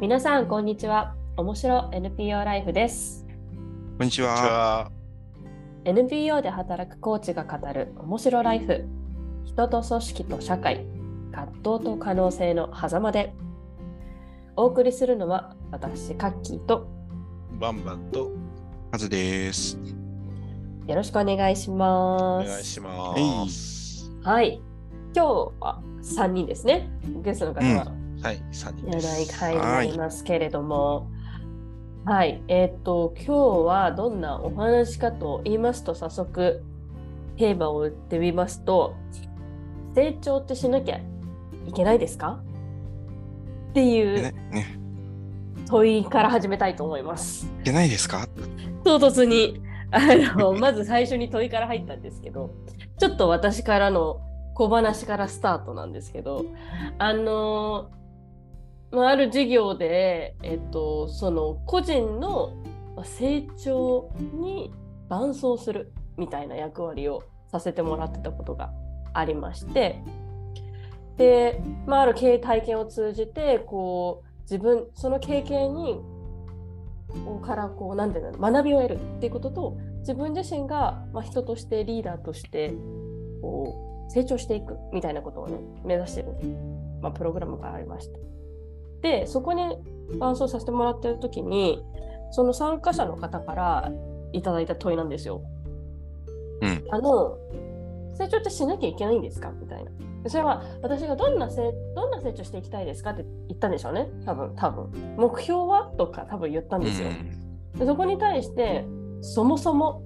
皆さん、こんにちは。面白 NPO ライフです。こんにちは。は。NPO で働くコーチが語る面白ライフ。人と組織と社会、葛藤と可能性の狭間で。お送りするのは私、カッキーとバンバンとカズです。よろしくお願いしおます。願いします。はい。今日は3人ですね。ゲストの方ははい、三人いらです。回になりますけれども、はい、えっ、と、今日はどんなお話かと言いますと、早速、テーマを打ってみますと、成長ってしなきゃいけないですか？っていうね、ね、問いから始めたいと思います。いけないですか？唐突に、あの、まず最初に問いから入ったんですけど、ちょっと私からの小話からスタートなんですけど、あの、まあある授業で、えっと、その個人の成長に伴走するみたいな役割をさせてもらってたことがありまして、で、まあ、ある経営体験を通じて、こう、自分、その経験にからこうなんていうの学びを得るっていうことと自分自身が、まあ、人としてリーダーとしてこう成長していくみたいなことをね目指してる、まあ、プログラムがありました。でそこに伴走させてもらってる時にその参加者の方からいただいた問いなんですよ。うん。あの成長ってしなきゃいけないんですか？みたいな。でそれは私がどんな成どんな成長していきたいですか？って言ったんでしょうね。多分多分。目標は？とか多分言ったんですよ。でそこに対してそもそも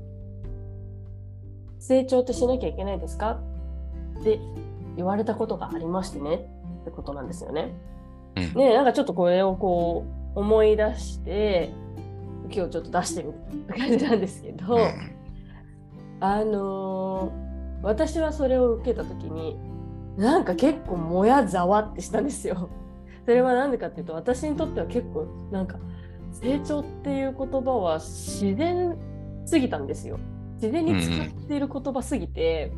成長ってしなきゃいけないですか？って言われたことがありましてね。ってことなんですよね。うんねなんかちょっとこれをこう思い出して今日ちょっと出してみた 感じなんですけど、うんあのー私はそれを受けた時になんか結構もやざわってしたんですよ。それは何でかっていうと私にとっては結構なんか成長っていう言葉は自然すぎたんですよ。自然に使っている言葉すぎて、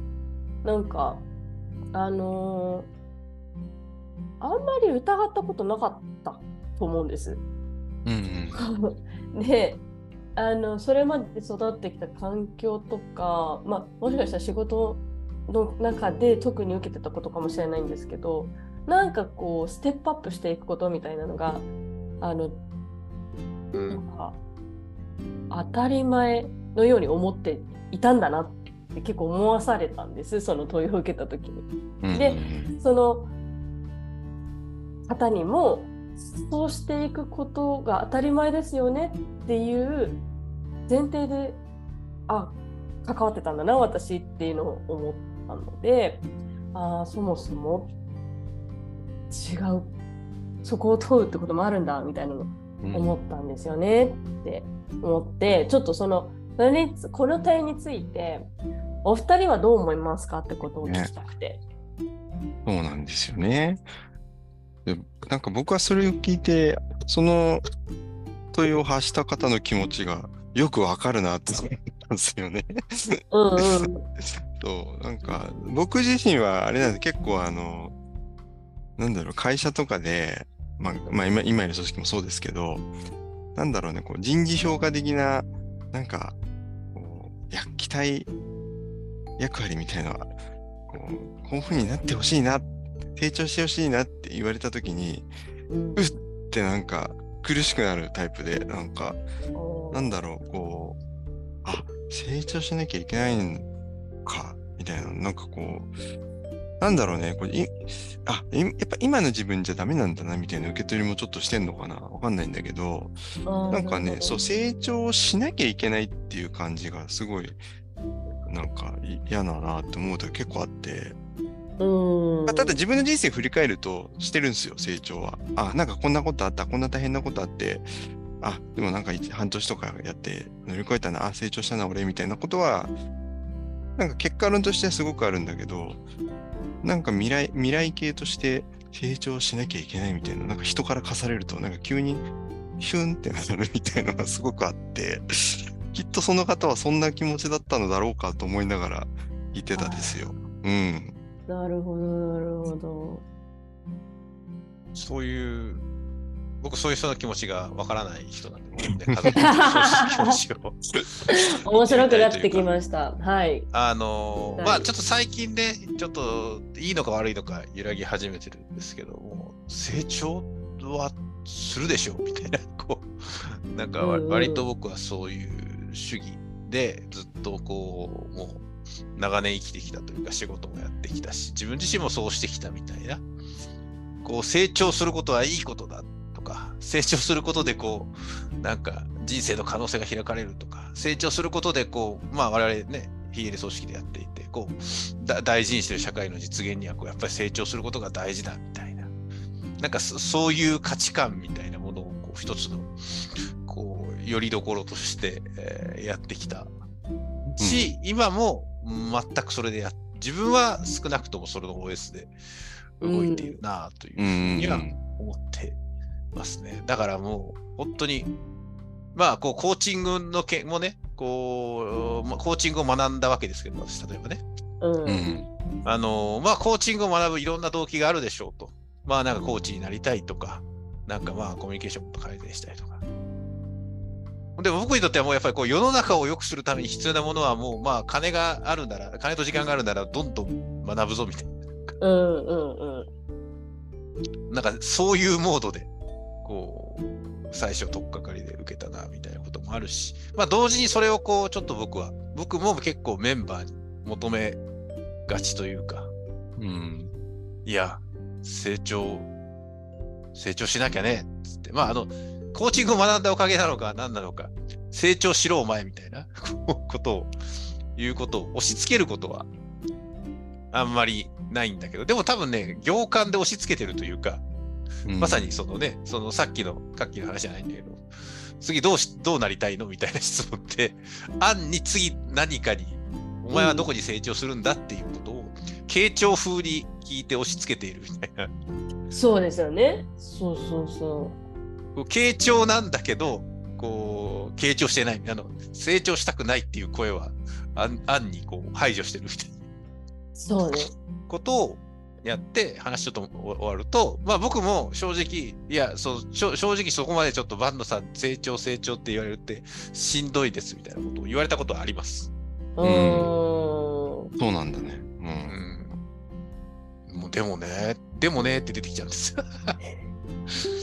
なんかあのーあんまり疑ったことなかったと思うんです。うん であのそれまで育ってきた環境とか、まあ、もしかしたら仕事の中で特に受けてたことかもしれないんですけどなんかこうステップアップしていくことみたいなのがあのうん。当たり前のように思っていたんだなって結構思わされたんですその問いを受けた時に。うんでその方にもそうしていくことが当たり前ですよねっていう前提であ関わってたんだな私っていうのを思ったのであーそもそも違うそこを問うってこともあるんだみたいなの思ったんですよねって思ってちょっとそのこの点についてお二人はどう思いますかってことを聞きたくて。そうなんですよね。でなんか僕はそれを聞いて、その問いを発した方の気持ちがよくわかるなって思ったんですよね。うんうん。そう、なんか僕自身はあれなんです。結構あの、なんだろう、会社とかで、まあ、まあ今、今いる組織もそうですけど、なんだろうね、こう人事評価的な、なんか、こう、や期待役割みたいな、こう、こういう風になってほしいな、成長してほしいなって言われたときに、うん。うってなんか苦しくなるタイプで、なんか、なんだろう、こう、あ、成長しなきゃいけないのか、みたいな、なんかこう、なんだろうね、これいあ、いやっぱ今の自分じゃダメなんだな、みたいな受け取りもちょっとしてんのかなわかんないんだけど、なんかね、そう、成長しなきゃいけないっていう感じがすごい、なんかい嫌だなって思う時結構あって、うんまあただ自分の人生振り返るとしてるんですよ、成長は。あ、なんかこんなことあった、こんな大変なことあって、あ、でもなんか半年とかやって乗り越えたな、あ、成長したな、俺、みたいなことは、なんか結果論としてはすごくあるんだけど、なんか未来、未来系として成長しなきゃいけないみたいな、なんか人から課されると、なんか急にヒュンってなるみたいなのが すごくあって、きっとその方はそんな気持ちだったのだろうかと思いながら言ってたですよ。うん。なるほどなるほど。そういう僕そういう人の気持ちがわからない人なんで。面白くなってきました。はい。あのーはいまあちょっと最近ね、ちょっといいのか悪いのか揺らぎ始めてるんですけども、成長はするでしょうみたいな、こう、なんか割と僕はそういう主義でずっとこう、もう長年生きてきたというか仕事もやってきたし、自分自身もそうしてきたみたいな、こう成長することはいいことだとか、成長することでこう、なんか人生の可能性が開かれるとか、成長することでこう、まあ我々ね、非営利組織でやっていて、こう、だ大事にしてる社会の実現にはこう、やっぱり成長することが大事だみたいな、なんかそそういう価値観みたいなものをこう一つの、こう、よりどころとして、えーやってきた。し、今も全くそれでや自分は少なくともそれの OS で動いているなといううんふうにはうん思ってますね。だからもう本当に、まあこうコーチングの件もね、こう、まあ、コーチングを学んだわけですけど、私例えばね。うん。あのまあコーチングを学ぶいろんな動機があるでしょうと。まあなんかコーチになりたいとか、なんかまあコミュニケーションも改善したいとか。でも僕にとってはもうやっぱりこう世の中を良くするために必要なものはもうまあ金があるなら、金と時間があるならどんどん学ぶぞみたいな。うんうんうん。なんかそういうモードで、こう、最初取っかかりで受けたな、みたいなこともあるし、まあ同時にそれをこう、ちょっと僕は、僕も結構メンバーに求めがちというか、うんいや、成長、成長しなきゃね、つって、まああの、コーチングを学んだおかげなのか何なのか、成長しろお前みたいな ことを、いうことを押し付けることは、あんまりないんだけど、でも多分ね、行間で押し付けてるというか、うんまさにそのね、そのさっきの、さっきの話じゃないんだけど、次どうし、どうなりたいのみたいな質問って、案に次何かに、お前はどこに成長するんだっていうことを、傾聴風に聞いて押し付けているみたいな。そうですよね。そうそうそこう傾聴なんだけど、こう、傾聴してない。あの、成長したくないっていう声は、案案にこう排除してるみたいな。う。そうね。ことをやって話ちょっと終わると、まあ僕も正直、いや、そう正直そこまでちょっとバンドさん成長成長って言われるってしんどいですみたいなことを言われたことはあります。うーん。そうなんだね。う。うんん。もうでもね、でもねって出てきちゃうんですよ。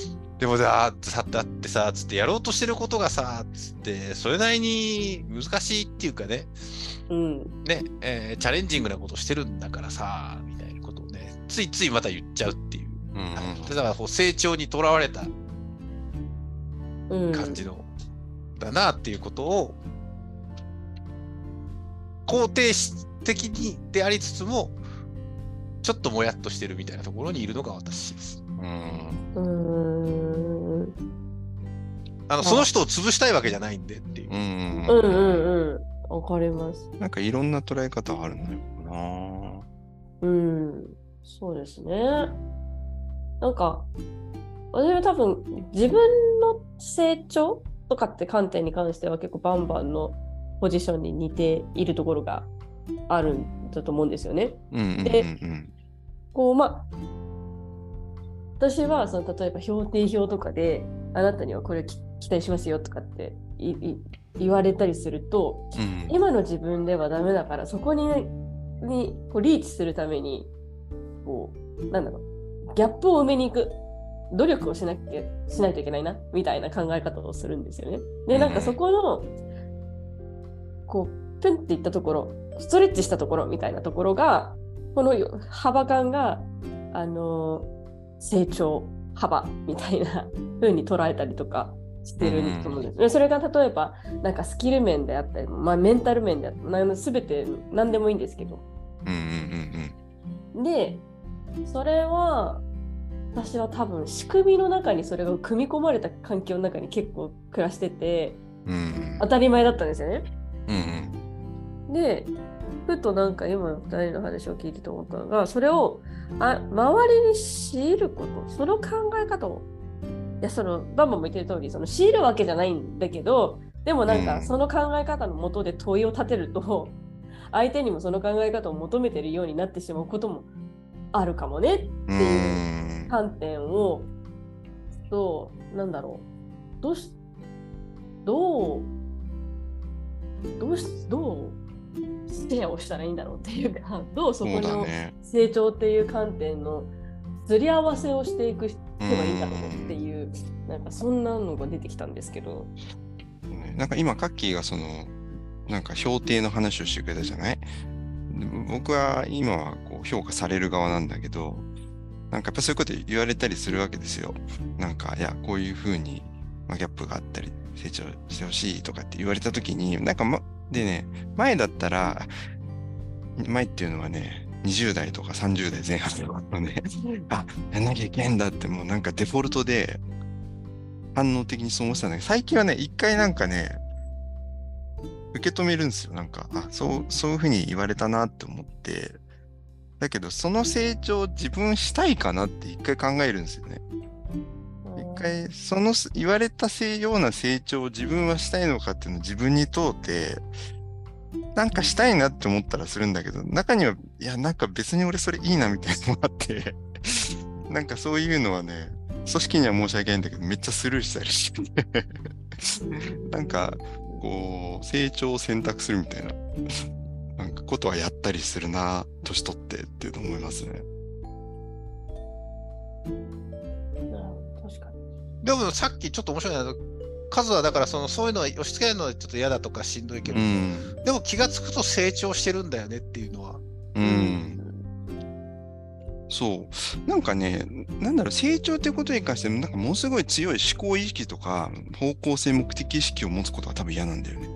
でもさ、さだってさ、つってやろうとしてることがさ、つって、それなりに難しいっていうかね、うん。ね、えーチャレンジングなことしてるんだからさ、みたいなことをね、ついついまた言っちゃうっていう。うんうんだからこう成長にとらわれたうん。感じの、だなっていうことを、肯定し的にでありつつも、ちょっともやっとしてるみたいなところにいるのが私です。うんうーん。あの、その人を潰したいわけじゃないんでっていうう。んうんうんうん。わかります。なんかいろんな捉え方あるのようん。そうですね。なんか、私は多分、自分の成長とかって観点に関しては結構バンバンのポジションに似ているところがあるんだと思うんですよね。な。うんうんでうんこう、まあ、私はその例えば評定表とかで、あなたにはこれき期待しますよとかっていい言われたりすると、うん。今の自分ではダメだからそこににこうリーチするためにこうなんだろうギャップを埋めに行く。努力をしなきゃしないといけないなみたいな考え方をするんですよね。でなんかそこのこうプンっていったところストレッチしたところみたいなところがこの幅感があの成長幅みたいな 風に捉えたりとかしてると思うん。です。でそれが例えばなんかスキル面であったり、まあ、メンタル面であったりなん全て何でもいいんですけど。うんうんうんでそれは私は多分仕組みの中にそれが組み込まれた環境の中に結構暮らしててうんうん。当たり前だったんですよね。うんでふとなんか今2人の話を聞いてて思ったのがそれをあ周りに強いることその考え方を。いやそのバンバンも言ってる通りその強いるわけじゃないんだけどでもなんうん。かその考え方のもとで問いを立てると相手にもその考え方を求めてるようになってしまうこともあるかもねうん。うん観点を。と、なんだろう。どうし、どう、どうし、どうシェアをしたらいいんだろうっていうか、どうそこの。成長っていう観点のすり合わせをしていく人がいいんだろうっていう、なんかそんなのが出てきたんですけど。ねなんか今、カッキーがその、なんか評定の話をしてくれたじゃない？で僕は今はこう評価される側なんだけど、なんかやっぱそういうこと言われたりするわけですよ。なんか、いや、こういうふうに、まあ、ギャップがあったり、成長してほしいとかって言われたときに、なんか、ま、でね、前だったら、前っていうのはね、20代とか30代前半とかのね、あ、やんなきゃいけんだってもうなんかデフォルトで反応的にそう思ってたんだけど、最近はね、一回なんかね、受け止めるんですよ。なんか、あ、そう、そういうふうに言われたなって思って、だけど、その成長を自分したいかなって一回考えるんですよね。一回、その言われたせいような成長を自分はしたいのかっていうのを自分に問うて、なんかしたいなって思ったらするんだけど、中には、いや、なんか別に俺それいいなみたいなのがあって、なんかそういうのはね、組織には申し訳ないんだけど、めっちゃスルーしたりして、なんか、こう、成長を選択するみたいな、なんかことはやったりするな、年取ってっていうの思いますね。でもさっきちょっと面白いな。数はだからそのそういうのを押し付けるのはちょっと嫌だとかしんどいけど、うん。でも気がつくと成長してるんだよねっていうのは。うん。そう。なんかね、なんだろう、成長ということに関しても、なんかものすごい強い思考意識とか、方向性、目的意識を持つことが多分嫌なんだよね。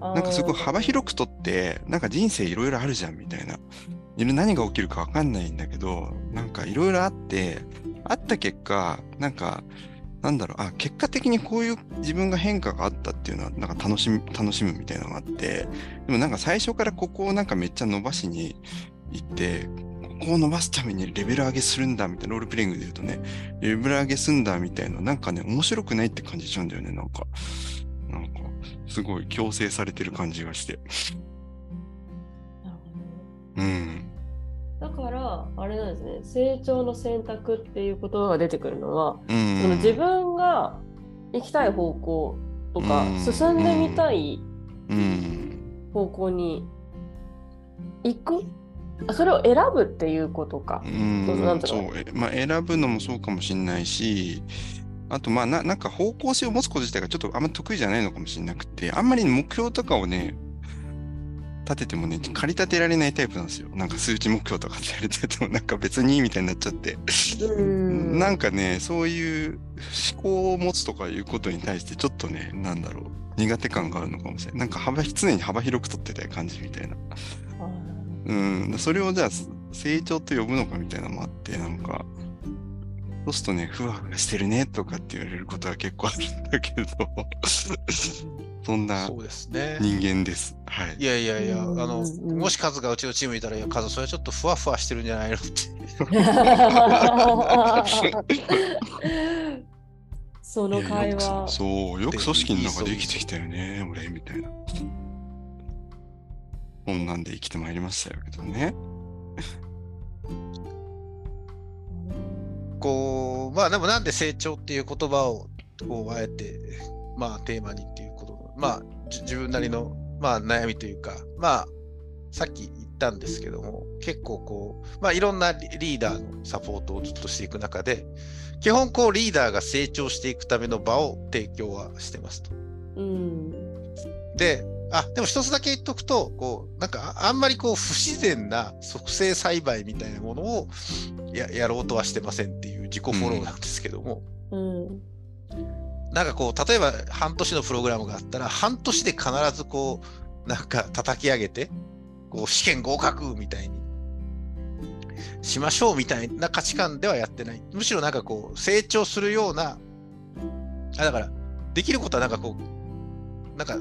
ななんかすごい幅広くとって、なんか人生いろいろあるじゃんみたいな。いろ何が起きるかわかんないんだけど、なんかいろいろあって、あった結果、なんか、なんだろう、あ、結果的にこういう自分が変化があったっていうのは、なんか楽しみ、楽しむみたいなのがあって、でもなんか最初からここをなんかめっちゃ伸ばしに行って、ここを伸ばすためにレベル上げするんだみたいな、ロールプレイングで言うとね、レベル上げすんだみたいな、なんかね、面白くないって感じちゃうんだよね、なんか。なんか、すごい強制されてる感じがして。うん。だから、あれなんですね、成長の選択っていう言葉が出てくるのは、うん。その自分が行きたい方向とか、うん進んでみたいうん。方向に行く、あそれを選ぶっていうことかそう。えまあ、選ぶのもそうかもしれないし、あと、まあな、なんか方向性を持つこと自体がちょっとあんま得意じゃないのかもしれなくて、あんまり目標とかをね、立ててもね、駆り立てられないタイプなんですよ。なんか数値目標とかってやれてても、なんか別にいいみたいになっちゃって。うんなんかね、そういう思考を持つとかいうことに対して、ちょっとね、なんだろう、苦手感があるのかもしれない。なんか幅、常に幅広く取ってたい感じみたいな。あうん、それをじゃあ、成長と呼ぶのかみたいなのもあって、なんか、そうするとね、ふわふわしてるねとかって言われることは結構あるんだけど、そんなそうですね。人間です。はいい。やいやいや、あうんの、うんもしカズがうちのチームにいたら、いや、カズ、それはちょっとふわふわしてるんじゃないのって。その会話。そう、よく組織の中で生きてきたよね、俺、みたいな。こんなんで生きてまいりましたよけどね。こう、まあでもなんで成長っていう言葉を、こう、あえて、まあテーマにっていうこと、まあじ自分なりの、まあ悩みというか、まあ、さっき言ったんですけども、結構こう、まあいろんなリリーダーのサポートをずっとしていく中で、基本こうリーダーが成長していくための場を提供はしてますと。うん。で、あ、でも一つだけ言っとくと、こう、なんかああんまりこう不自然な促成栽培みたいなものをややろうとはしてませんっていう自己フォローなんですけども、うん。なんかこう、例えば半年のプログラムがあったら、半年で必ずこう、なんか叩き上げて、こう試験合格みたいにしましょうみたいな価値観ではやってない。むしろなんかこう、成長するような、あだから、できることはなんかこう、なんか、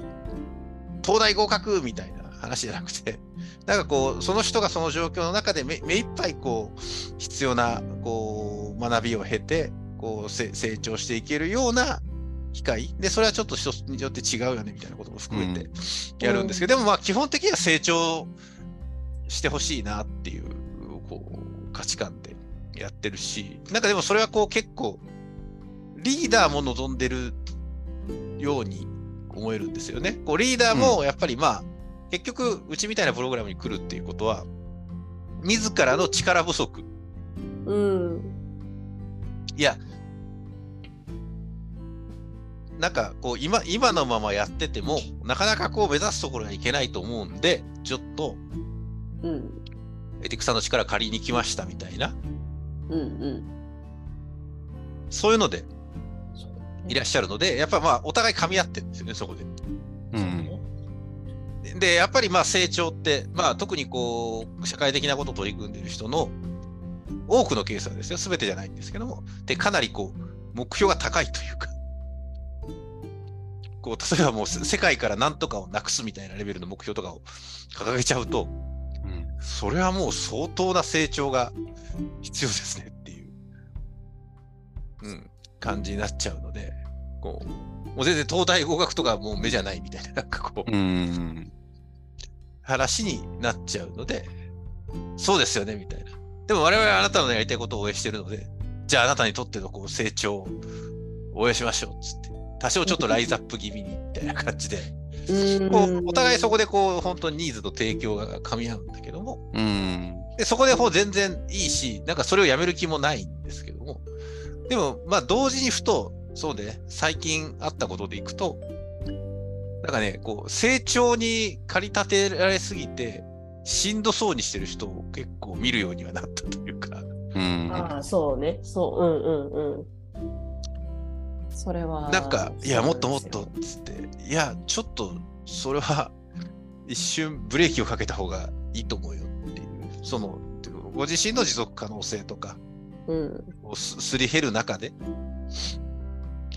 東大合格みたいな話じゃなくて、なんかこう、その人がその状況の中で目目いっぱいこう、必要な、こう、学びを経て、こう、せ成長していけるような機会。で、それはちょっと人によって違うよね、みたいなことも含めてやるんですけど、でもまあ、基本的には成長してほしいなっていう、こう、価値観でやってるし、なんかでもそれはこう結構、リーダーも望んでるように思えるんですよね。こうリーダーもやっぱりまあ、結局、うちみたいなプログラムに来るっていうことは、自らの力不足。うん。いや、なんかこう今、今のままやってても、なかなかこう目指すところがいけないと思うんで、ちょっとうん。エティクさんの力借りに来ましたみたいな、うん。うん。そういうのでいらっしゃるので、やっぱまあお互い噛み合ってるんですよね、そこで。うん。で、やっぱりまあ成長って、まあ特にこう、社会的なことを取り組んでいる人の多くのケースはですよ、すべてじゃないんですけども、で、かなりこう、目標が高いというか、こう、例えばもうせ世界から何とかをなくすみたいなレベルの目標とかを掲げちゃうと、うんそれはもう相当な成長が必要ですねっていう、うん、感じになっちゃうので、こう、もう全然東大合格とかもう目じゃないみたいな、なんかこう、うん。話になっちゃうので、そうですよね、みたいな。でも我々はあなたのやりたいことを応援してるので、じゃああなたにとってのこう成長を応援しましょう、つって。多少ちょっとライズアップ気味に、みたいな感じで。うん。こう、お互いそこでこう、本当にニーズと提供が噛み合うんだけども、うん。でそこでもう全然いいし、なんかそれをやめる気もないんですけども、でも、まあ同時にふと、そうね、最近あったことでいくと、なんかね、こう、成長に駆り立てられすぎて、しんどそうにしてる人を結構見るようにはなったというか、うん。ああ、そうね。そう。うんうんうん。それは。なんか、いや、もっともっとそうなん、ですよつって、いや、ちょっと、それは、一瞬ブレーキをかけた方がいいと思うよっていう、その、ご自身の持続可能性とか、うん。すすり減る中で、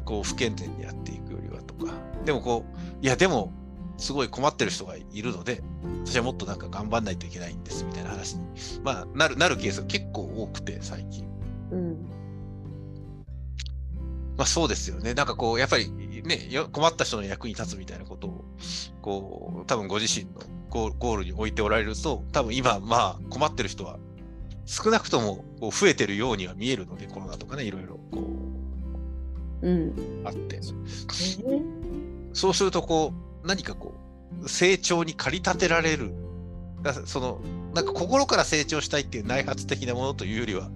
こう不健全にやっていくよりはとか、でもこう、いや、でも、すごい困ってる人がいるので、私はもっとなんか頑張んないといけないんですみたいな話に、まあ、なる、なるケースが結構多くて、最近。うん。まあそうですよね。なんかこう、やっぱりね、よ困った人の役に立つみたいなことを、こう、多分ご自身のゴールに置いておられると、多分今、まあ困ってる人は少なくともこう増えてるようには見えるので、コロナとかね、いろいろこうん。うあって。ねそうすると、こう、何かこう、成長に駆り立てられる。その、なんか心から成長したいっていう内発的なものというよりは、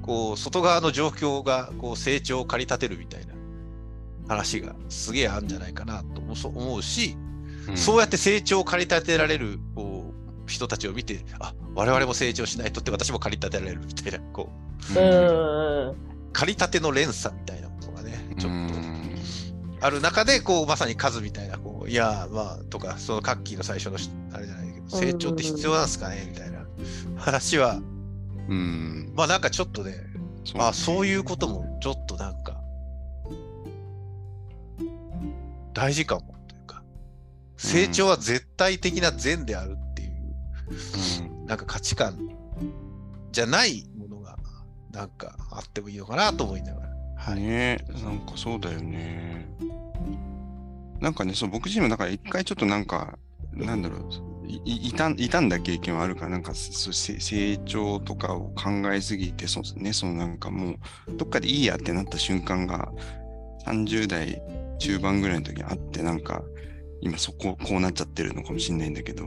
こう、外側の状況が、こう、成長を駆り立てるみたいな話がすげえあるんじゃないかなともそう思うし、そうやって成長を駆り立てられる、こう、人たちを見て、あ、我々も成長しないとって私も駆り立てられるみたいな、こう、うり立ての連鎖みたいなものがね、ちょっと、うん。ある中で、こう、まさに数みたいな、こう、いや、まあ、とか、そのカッキーの最初のし、あれじゃないけど、成長って必要なんですかねみたいな。話は、うん。まあなんかちょっとね、そうあそういうこともちょっとなんか、大事かもというか、成長は絶対的な善であるう、うんなんか価値観じゃないものが、なんかあってもいいのかなと思いながら。はい。ねなんかそうだよね。なんかね、そう、僕自身もだから一回ちょっとなんか、なんだろう、いいたんいたんだ経験はあるから、なんかそせ成長とかを考えすぎて、そうですね、そのなんかもう、どっかでいいやってなった瞬間が、30代中盤ぐらいの時にあって、なんか、今そこ、こうなっちゃってるのかもしれないんだけど、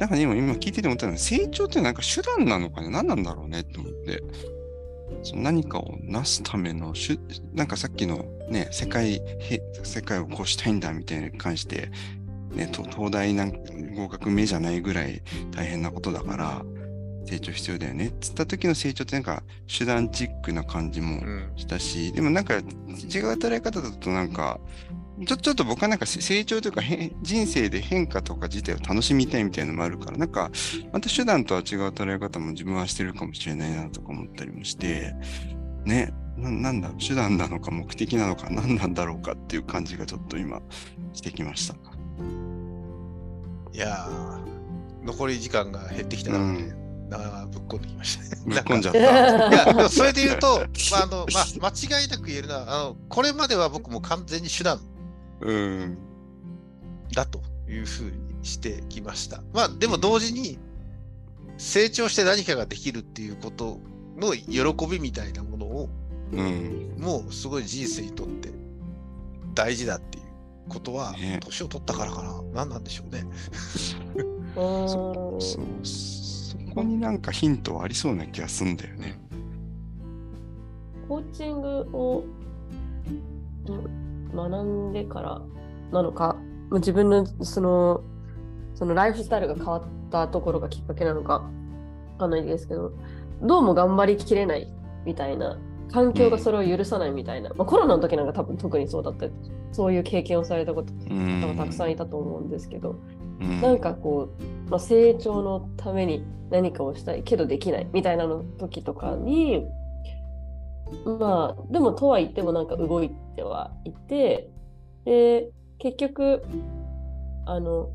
なんかね、今今聞いてて思ったのは、成長ってなんか手段なのかな？何なんだろうねって思って。その何かを成すためのなんかさっきのね、世界、へ世界をこうしたいんだみたいに関して、ね、と東大なん合格目じゃないぐらい大変なことだから、成長必要だよねっつった時の成長ってなんか手段チックな感じもうん。したし、でもなんか違う捉え方だとなんか、ちょちょっと僕はなんかせ成長というか変人生で変化とか自体を楽しみたいみたいなのもあるから、なんかまた手段とは違う捉え方も自分はしてるかもしれないなとか思ったりもして、ね、ななんだ、手段なのか目的なのか何なんだろうかっていう感じがちょっと今してきました。いやー、残り時間が減ってきたので、うなかなかぶっこんできましたね。ぶっこんじゃっいた。や、でもそれで言うと、まあ、あの、まあ、間違いなく言えるのは、あの、これまでは僕も完全に手段うん。だというふうにしてきました。まあ、でも同時に、成長して何かができるっていうことの喜びみたいなものをうん。もうすごい人生にとって大事だっていうことはね、年を取ったからかな。何なんでしょうね。そう、そこになんかヒントはありそうな気がするんだよね。コーチングをうん学んでからなのか、まあ自分のそのそのライフスタイルが変わったところがきっかけなのかわかんないですけど、どうも頑張りきれないみたいな、環境がそれを許さないみたいな、まあ、コロナの時なんか多分特にそうだった、そういう経験をされたことうん。方がたくさんいたと思うんですけど、うんなんかこう、まあ、成長のために何かをしたいけどできないみたいなの時とかにまあでもとは言ってもなんか動いてはいてで結局あの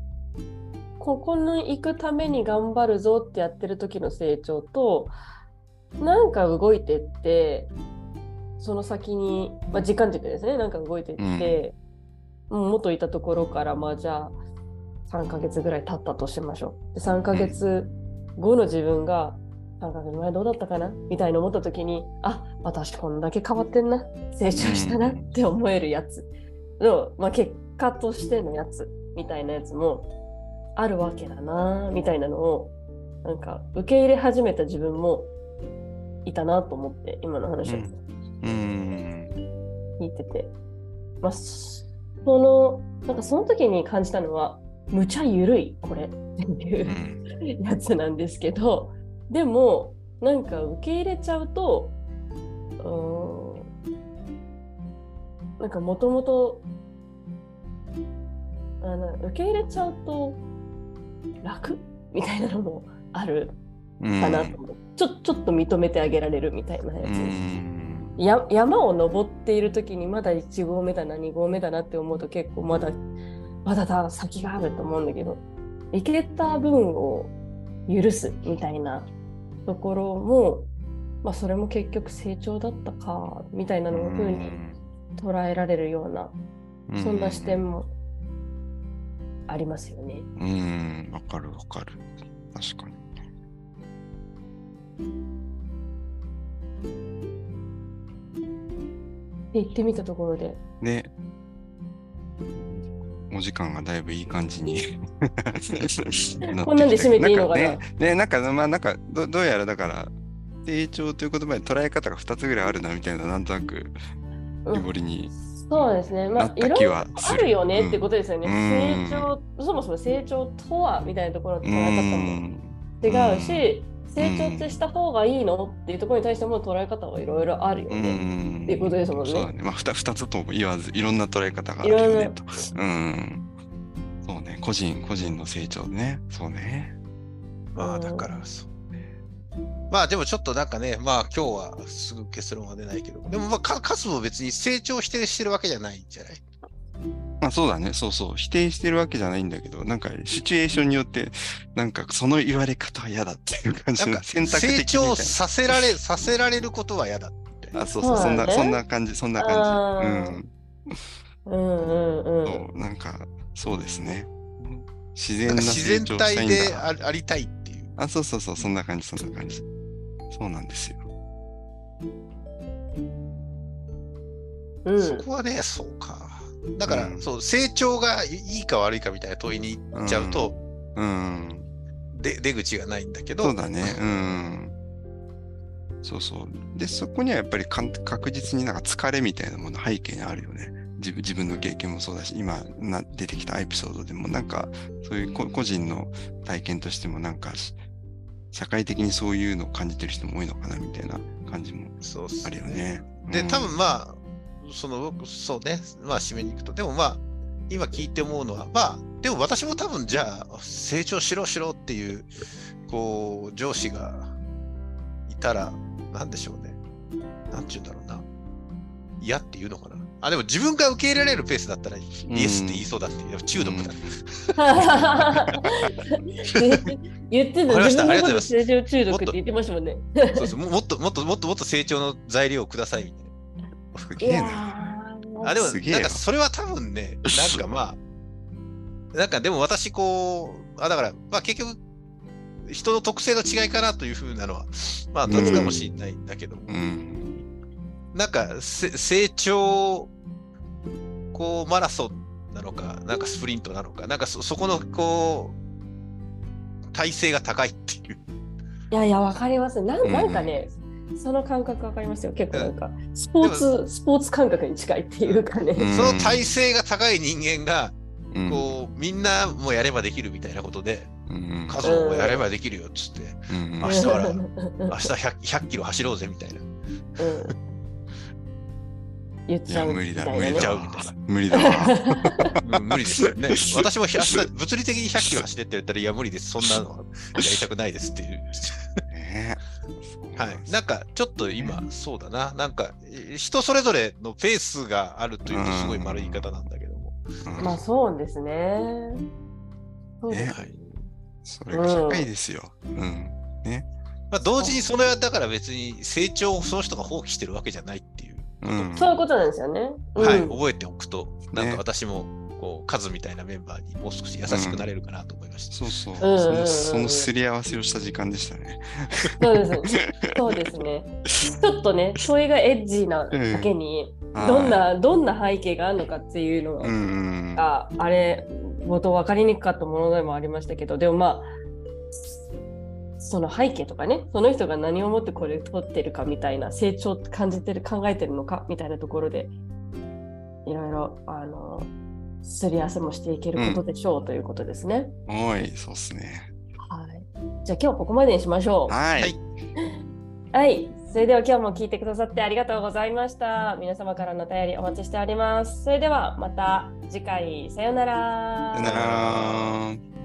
ここに行くために頑張るぞってやってる時の成長となんか動いてってその先に、まあ、時間軸ですね。なんか動いてって、もう元いたところからまあじゃあ3ヶ月ぐらい経ったとしましょう。で3ヶ月後の自分が3ヶ月前どうだったかな？みたいに思った時にあ私こんだけ変わってんな。成長したなって思えるやつ。の、まあ、結果としてのやつみたいなやつもあるわけだなみたいなのをなんか受け入れ始めた自分もいたなと思って今の話を。うん。聞いてて、まあ、そのなんかその時に感じたのはむちゃ緩いこれっていううん。やつなんですけどでもなんか受け入れちゃうとうーんなんかもともとあの受け入れちゃうと楽？みたいなのもあるうん。かなと思う、ちょちょっと認めてあげられるみたいなやつうです。ん。や山を登っている時にまだ1合目だな2合目だなって思うと結構まだまだだ先があると思うんだけど行けた分を許すみたいなところも、まあ、それも結局成長だったかみたいなのを風に捉えられるようなうそんな視点もありますよね。うん、わかるわかる。確かに。で行ってみたところでで、お時間がだいぶいい感じに こんなんで締めていいのかな？ね、ねなんか、まあ、なんかど、どうやらだから、成長という言葉で捉え方が2つぐらいあるなみたいな、なんとなく、うん絞りにそうですね。まあ、いろいろ。あるよねってことですよね。うん成長、そもそも成長とはみたいなところの捉うえ方もん。違うし、成長ってした方がいいの？っていうところに対しても捉え方はいろいろあるようね。ん。っていうことですもんねそうだね。まあ、2, 二つとも言わず、いろんな捉え方があるよねと。うん。そうね。個人、個人の成長ね。そうね。まあだからそうね。まあでもちょっとなんかね、まあ今日はすぐ結論は出ないけど、でもまあカカスも別に成長してしてるわけじゃないんじゃない？まあそうだね。そうそう。否定してるわけじゃないんだけど、なんかシチュエーションによって、なんかその言われ方は嫌だっていう感じのなんか選択的みたい成長なさせられ、させられることは嫌だみたいな。あ、そうそう、そんな、そんな感じ、そんな感じ。うん。うんうんうん。そう、なんか、そうですね。自然な成長したい体んだであありたいっていう。あ、そうそうそう、そんな感じ、そんな感じ。そうなんですよ。うんそこはね、そうか。だから、うんそう、成長がいいか悪いかみたいな問いに行っちゃうと、うん。で出口がないんだけど、そうだね。うん。そうそう。で、そこにはやっぱりかん確実になんか疲れみたいなもの背景にあるよね。自分自分の経験もそうだし、今な出てきたエピソードでもなんか、そういうこ個人の体験としてもなんか、し社会的にそういうのを感じてる人も多いのかなみたいな感じもあるよね。で、うん多分まあ、その、そうね、まあ、締めに行くと、でもまあ、今聞いて思うのは、まあ、でも私も多分、じゃあ、成長しろしろっていう、こう、上司がいたら、なんでしょうね。なんて言うんだろうな。嫌って言うのかな。あ、でも自分が受け入れられるペースだったら、イエスって言いそうだって、やっぱ中毒だ。言ってた自分のこありがとうございますと成長中毒って言ってましたもんね。そうそうももっともっともっともっと成長の材料をくださいみたいいすげえな。あ、でも、なんかそれは多分ね、なんかまあ、なんかでも私こう、あ、だから、まあ結局、人の特性の違いかなというふうなのは、まあ、立つかもしれないんだけども、うん。なんかせ成長、こう、マラソンなのか、なんかスプリントなのか、なんかそそこの、こう、体勢が高いっていう。いやいや、わかります。なんうんなんかね、その感覚わかりますよ。結構なんか、スポーツ、スポーツ感覚に近いっていうかね。うんその体勢が高い人間が、うんこう、みんなもやればできるみたいなことで、うん家族もやればできるよっつって、うん明日からうん明日 100, 100キロ走ろうぜみたいな。うん言っいちゃうや無理だ、無理だ言っちゃうみたいな。無理だ 無理ですよね。私も100物理的に100キロ走ってって言ったら、いや、無理です。そんなのはやりたくないですっていう。ねはい。なんか、ちょっと今、そうだな。なんか、え人それぞれのペースがあるというと、すごい丸い言い方なんだけども。うんまあそうですね。そうですはい。それが社会ですよ。うん。まあ、同時にそれはだから別に成長をその人が放棄してるわけじゃないっていう、うん。そういうことなんですよね。はい、うん覚えておくと、なんねか私も、こう、カズみたいなメンバーにもう少し優しくなれるかなと思いました。そうそう。うんうんうんうんそのそのすり合わせをした時間でしたね。そうです。そうですね。ちょっとね、問いがエッジーなだけに、どんな、どんな背景があるのかっていうのうんうん。が、あれ、冒頭分かりにくかったものでもありましたけど、でもまあ、その背景とかね、その人が何をもってこれを取ってるかみたいな、成長感じてる、考えてるのかみたいなところで、いろいろ、あの、すり合わせもしていけることでしょう、ということですね。おい、そうっすね。はい。じゃあ今日ここまでにしましょう。はい。はいはい。それでは今日も聞いてくださってありがとうございました。皆様からのお便りお待ちしております。それではまた次回、さようなら。さよなら。